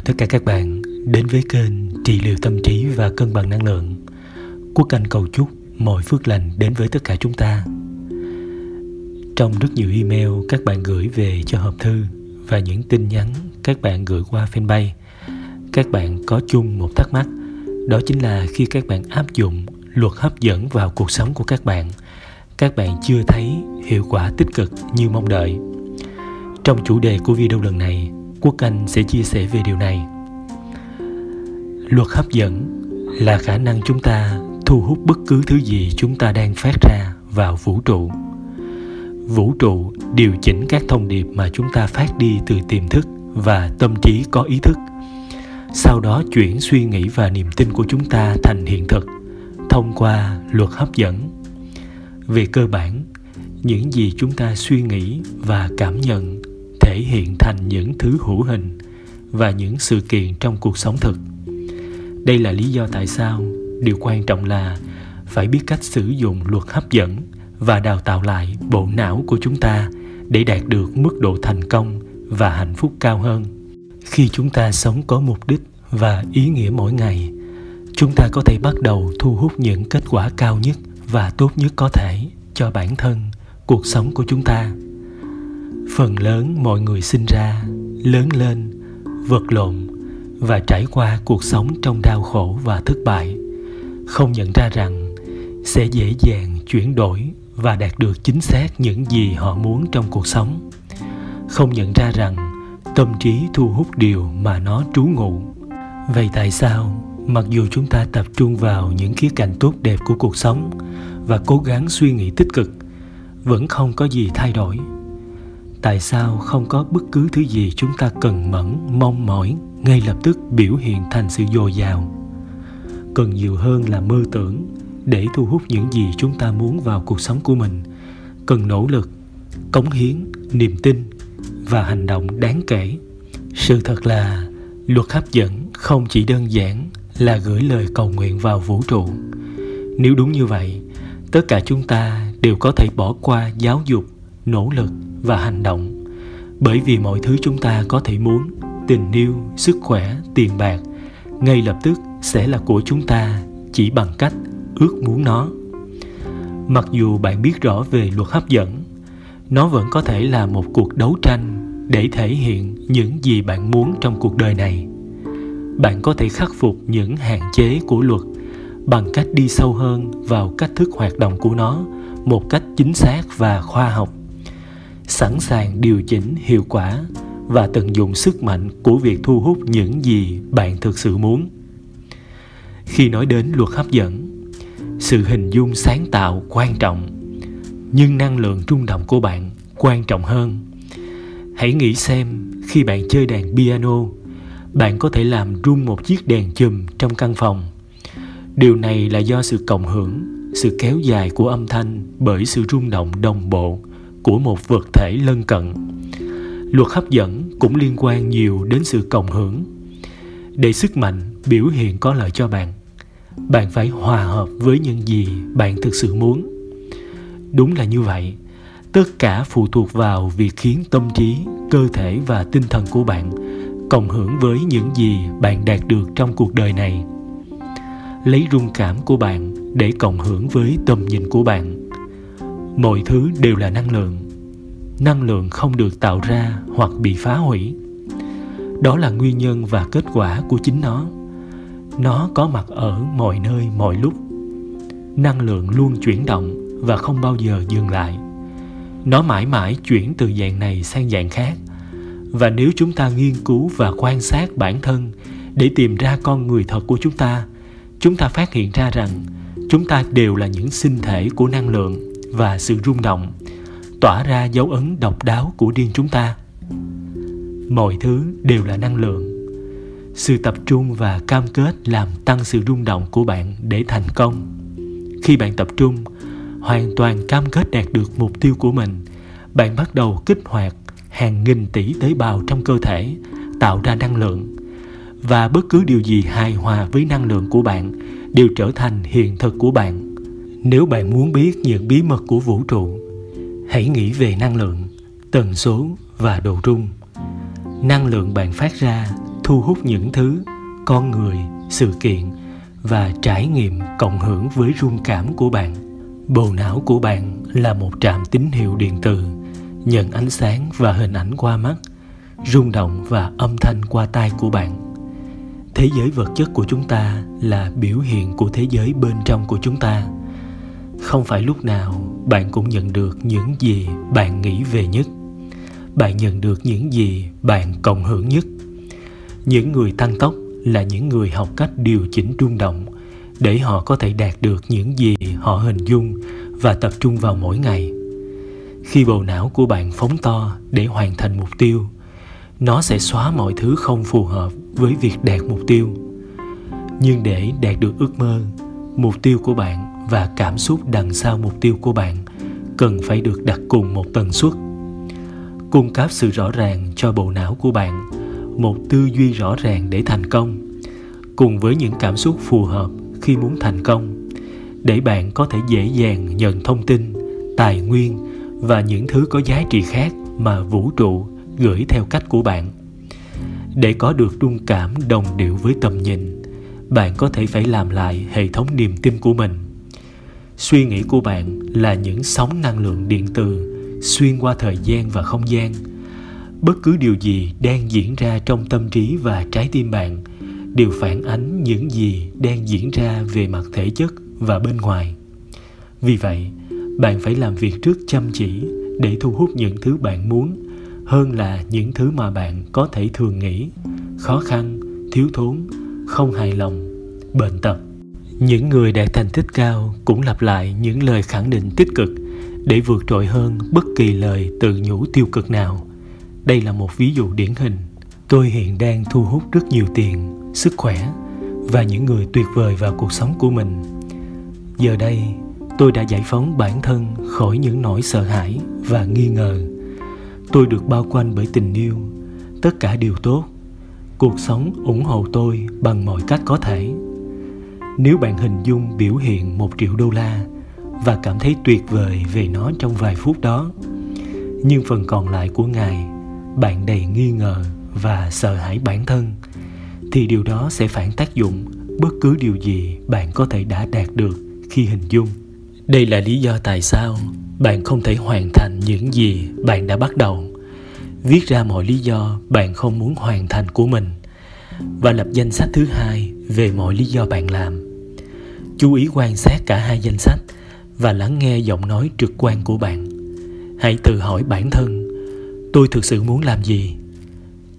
chào tất cả các bạn đến với kênh trị liệu tâm trí và cân bằng năng lượng. Quốc Anh cầu chúc mọi phước lành đến với tất cả chúng ta. Trong rất nhiều email các bạn gửi về cho hộp thư và những tin nhắn các bạn gửi qua fanpage, các bạn có chung một thắc mắc, đó chính là khi các bạn áp dụng luật hấp dẫn vào cuộc sống của các bạn, các bạn chưa thấy hiệu quả tích cực như mong đợi. Trong chủ đề của video lần này, Quốc Anh sẽ chia sẻ về điều này. Luật hấp dẫn là khả năng chúng ta thu hút bất cứ thứ gì chúng ta đang phát ra vào vũ trụ. Vũ trụ điều chỉnh các thông điệp mà chúng ta phát đi từ tiềm thức và tâm trí có ý thức. Sau đó chuyển suy nghĩ và niềm tin của chúng ta thành hiện thực thông qua luật hấp dẫn. Về cơ bản, những gì chúng ta suy nghĩ và cảm nhận thể hiện thành những thứ hữu hình và những sự kiện trong cuộc sống thực. Đây là lý do tại sao điều quan trọng là phải biết cách sử dụng luật hấp dẫn và đào tạo lại bộ não của chúng ta để đạt được mức độ thành công và hạnh phúc cao hơn. Khi chúng ta sống có mục đích và ý nghĩa mỗi ngày, chúng ta có thể bắt đầu thu hút những kết quả cao nhất và tốt nhất có thể cho bản thân, cuộc sống của chúng ta phần lớn mọi người sinh ra, lớn lên, vật lộn và trải qua cuộc sống trong đau khổ và thất bại. Không nhận ra rằng sẽ dễ dàng chuyển đổi và đạt được chính xác những gì họ muốn trong cuộc sống. Không nhận ra rằng tâm trí thu hút điều mà nó trú ngụ. Vậy tại sao, mặc dù chúng ta tập trung vào những khía cạnh tốt đẹp của cuộc sống và cố gắng suy nghĩ tích cực, vẫn không có gì thay đổi? Tại sao không có bất cứ thứ gì chúng ta cần mẫn, mong mỏi? Ngay lập tức biểu hiện thành sự dồi dào. Cần nhiều hơn là mơ tưởng để thu hút những gì chúng ta muốn vào cuộc sống của mình. Cần nỗ lực, cống hiến, niềm tin và hành động đáng kể. Sự thật là, luật hấp dẫn không chỉ đơn giản là gửi lời cầu nguyện vào vũ trụ. Nếu đúng như vậy, tất cả chúng ta đều có thể bỏ qua giáo dục nỗ lực và hành động. Bởi vì mọi thứ chúng ta có thể muốn, tình yêu, sức khỏe, tiền bạc, ngay lập tức sẽ là của chúng ta, chỉ bằng cách ước muốn nó. Mặc dù bạn biết rõ về luật hấp dẫn, nó vẫn có thể là một cuộc đấu tranh để thể hiện những gì bạn muốn trong cuộc đời này. Bạn có thể khắc phục những hạn chế của luật bằng cách đi sâu hơn vào cách thức hoạt động của nó một cách chính xác và khoa học sẵn sàng điều chỉnh hiệu quả và tận dụng sức mạnh của việc thu hút những gì bạn thực sự muốn. Khi nói đến luật hấp dẫn, sự hình dung sáng tạo quan trọng, nhưng năng lượng trung động của bạn quan trọng hơn. Hãy nghĩ xem, khi bạn chơi đàn piano, bạn có thể làm rung một chiếc đèn chùm trong căn phòng. Điều này là do sự cộng hưởng, sự kéo dài của âm thanh bởi sự rung động đồng bộ của một vật thể lân cận. Luật hấp dẫn cũng liên quan nhiều đến sự cộng hưởng. Để sức mạnh biểu hiện có lợi cho bạn bạn phải hòa hợp với những gì bạn thực sự muốn. Đúng là như vậy, tất cả phụ thuộc vào việc khiến tâm trí, cơ thể và tinh thần của bạn cộng hưởng với những gì bạn đạt được trong cuộc đời này. Lấy rung cảm của bạn để cộng hưởng với tầm nhìn của bạn mọi thứ đều là năng lượng. Năng lượng không được tạo ra hoặc bị phá hủy. Đó là nguyên nhân và kết quả của chính nó. Nó có mặt ở mọi nơi, mọi lúc. Năng lượng luôn chuyển động và không bao giờ dừng lại. Nó mãi mãi chuyển từ dạng này sang dạng khác. Và nếu chúng ta nghiên cứu và quan sát bản thân để tìm ra con người thật của chúng ta chúng ta phát hiện ra rằng chúng ta đều là những sinh thể của năng lượng và sự rung động, tỏa ra dấu ấn độc đáo của riêng chúng ta. Mọi thứ đều là năng lượng. Sự tập trung và cam kết làm tăng sự rung động của bạn để thành công. Khi bạn tập trung, hoàn toàn cam kết đạt được mục tiêu của mình, bạn bắt đầu kích hoạt hàng nghìn tỷ tế bào trong cơ thể, tạo ra năng lượng. Và bất cứ điều gì hài hòa với năng lượng của bạn đều trở thành hiện thực của bạn nếu bạn muốn biết những bí mật của vũ trụ, hãy nghĩ về năng lượng, tần số và độ rung. Năng lượng bạn phát ra thu hút những thứ, con người, sự kiện và trải nghiệm cộng hưởng với rung cảm của bạn. Bộ não của bạn là một trạm tín hiệu điện từ nhận ánh sáng và hình ảnh qua mắt, rung động và âm thanh qua tai của bạn. Thế giới vật chất của chúng ta là biểu hiện của thế giới bên trong của chúng ta không phải lúc nào bạn cũng nhận được những gì bạn nghĩ về nhất. Bạn nhận được những gì bạn cộng hưởng nhất. Những người tăng tốc là những người học cách điều chỉnh rung động để họ có thể đạt được những gì họ hình dung và tập trung vào mỗi ngày. Khi bộ não của bạn phóng to để hoàn thành mục tiêu, nó sẽ xóa mọi thứ không phù hợp với việc đạt mục tiêu. Nhưng để đạt được ước mơ, mục tiêu của bạn và cảm xúc đằng sau mục tiêu của bạn cần phải được đặt cùng một tần suất. Cung cấp sự rõ ràng cho bộ não của bạn, một tư duy rõ ràng để thành công, cùng với những cảm xúc phù hợp khi muốn thành công, để bạn có thể dễ dàng nhận thông tin, tài nguyên và những thứ có giá trị khác mà vũ trụ gửi theo cách của bạn. Để có được rung cảm đồng điệu với tầm nhìn, bạn có thể phải làm lại hệ thống niềm tin của mình suy nghĩ của bạn là những sóng năng lượng điện từ xuyên qua thời gian và không gian. Bất cứ điều gì đang diễn ra trong tâm trí và trái tim bạn đều phản ánh những gì đang diễn ra về mặt thể chất và bên ngoài. Vì vậy, bạn phải làm việc trước chăm chỉ để thu hút những thứ bạn muốn hơn là những thứ mà bạn có thể thường nghĩ, khó khăn, thiếu thốn, không hài lòng, bệnh tật những người đạt thành tích cao cũng lặp lại những lời khẳng định tích cực để vượt trội hơn bất kỳ lời tự nhủ tiêu cực nào. Đây là một ví dụ điển hình. Tôi hiện đang thu hút rất nhiều tiền, sức khỏe và những người tuyệt vời vào cuộc sống của mình. Giờ đây, tôi đã giải phóng bản thân khỏi những nỗi sợ hãi và nghi ngờ. Tôi được bao quanh bởi tình yêu, tất cả đều tốt. Cuộc sống ủng hộ tôi bằng mọi cách có thể nếu bạn hình dung biểu hiện một triệu đô la và cảm thấy tuyệt vời về nó trong vài phút đó, nhưng phần còn lại của ngày bạn đầy nghi ngờ và sợ hãi bản thân, thì điều đó sẽ phản tác dụng bất cứ điều gì bạn có thể đã đạt được khi hình dung. Đây là lý do tại sao bạn không thể hoàn thành những gì bạn đã bắt đầu. Viết ra mọi lý do bạn không muốn hoàn thành của mình và lập danh sách thứ hai về mọi lý do bạn làm chú ý quan sát cả hai danh sách và lắng nghe giọng nói trực quan của bạn. Hãy tự hỏi bản thân, tôi thực sự muốn làm gì?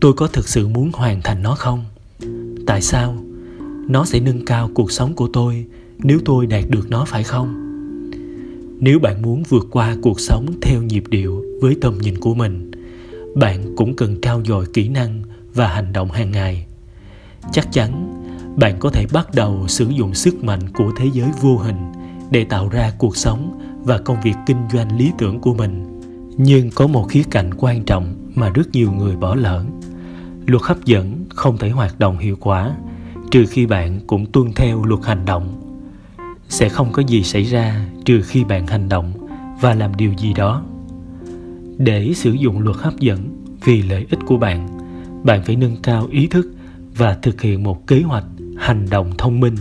Tôi có thực sự muốn hoàn thành nó không? Tại sao? Nó sẽ nâng cao cuộc sống của tôi nếu tôi đạt được nó phải không? Nếu bạn muốn vượt qua cuộc sống theo nhịp điệu với tầm nhìn của mình, bạn cũng cần trao dồi kỹ năng và hành động hàng ngày. Chắc chắn bạn có thể bắt đầu sử dụng sức mạnh của thế giới vô hình để tạo ra cuộc sống và công việc kinh doanh lý tưởng của mình. Nhưng có một khía cạnh quan trọng mà rất nhiều người bỏ lỡ. Luật hấp dẫn không thể hoạt động hiệu quả, trừ khi bạn cũng tuân theo luật hành động. Sẽ không có gì xảy ra trừ khi bạn hành động và làm điều gì đó. Để sử dụng luật hấp dẫn vì lợi ích của bạn bạn phải nâng cao ý thức và thực hiện một kế hoạch hành động thông minh.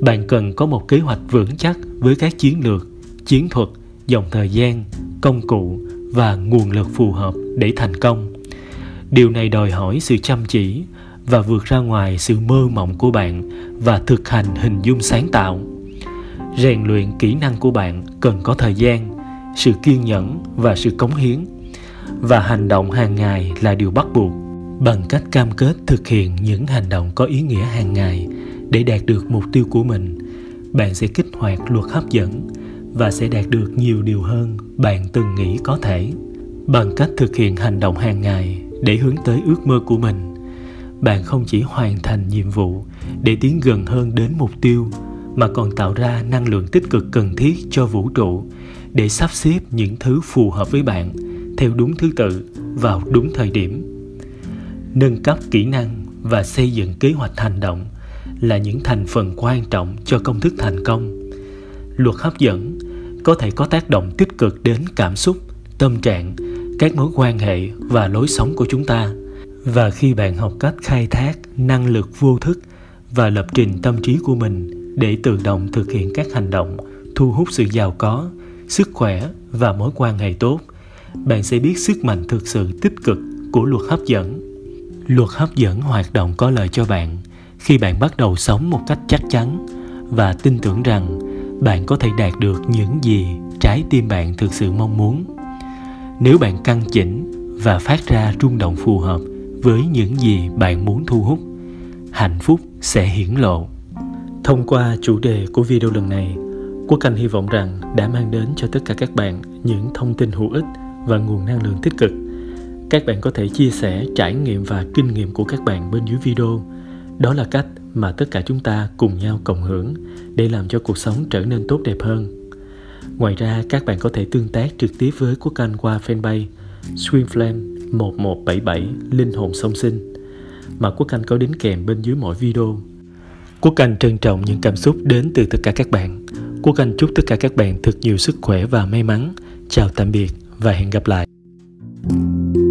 Bạn cần có một kế hoạch vững chắc với các chiến lược, chiến thuật, dòng thời gian, công cụ và nguồn lực phù hợp để thành công. Điều này đòi hỏi sự chăm chỉ và vượt ra ngoài sự mơ mộng của bạn và thực hành hình dung sáng tạo. Rèn luyện kỹ năng của bạn cần có thời gian, sự kiên nhẫn và sự cống hiến, và hành động hàng ngày là điều bắt buộc bằng cách cam kết thực hiện những hành động có ý nghĩa hàng ngày để đạt được mục tiêu của mình, bạn sẽ kích hoạt luật hấp dẫn và sẽ đạt được nhiều điều hơn bạn từng nghĩ có thể. Bằng cách thực hiện hành động hàng ngày để hướng tới ước mơ của mình, bạn không chỉ hoàn thành nhiệm vụ để tiến gần hơn đến mục tiêu, mà còn tạo ra năng lượng tích cực cần thiết cho vũ trụ để sắp xếp những thứ phù hợp với bạn theo đúng thứ tự vào đúng thời điểm nâng cấp kỹ năng và xây dựng kế hoạch hành động là những thành phần quan trọng cho công thức thành công. Luật hấp dẫn có thể có tác động tích cực đến cảm xúc, tâm trạng, các mối quan hệ và lối sống của chúng ta. Và khi bạn học cách khai thác năng lực vô thức và lập trình tâm trí của mình để tự động thực hiện các hành động, thu hút sự giàu có, sức khỏe và mối quan hệ tốt, bạn sẽ biết sức mạnh thực sự tích cực của luật hấp dẫn luật hấp dẫn hoạt động có lợi cho bạn khi bạn bắt đầu sống một cách chắc chắn và tin tưởng rằng bạn có thể đạt được những gì trái tim bạn thực sự mong muốn. Nếu bạn căn chỉnh và phát ra rung động phù hợp với những gì bạn muốn thu hút, hạnh phúc sẽ hiển lộ. Thông qua chủ đề của video lần này, quốc anh hy vọng rằng đã mang đến cho tất cả các bạn những thông tin hữu ích và nguồn năng lượng tích cực các bạn có thể chia sẻ, trải nghiệm và kinh nghiệm của các bạn bên dưới video đó là cách mà tất cả chúng ta cùng nhau cộng hưởng để làm cho cuộc sống trở nên tốt đẹp hơn ngoài ra, các bạn có thể tương tác trực tiếp với quốc anh qua fanpage Swimflame 1177 Linh hồn song sinh mà Quốc Anh có đính kèm bên dưới mỗi video. Quốc Anh trân trọng những cảm xúc đến từ tất cả các bạn. Quốc Anh chúc tất cả các bạn thật nhiều sức khỏe và may mắn. Chào tạm biệt và hẹn gặp lại. thank you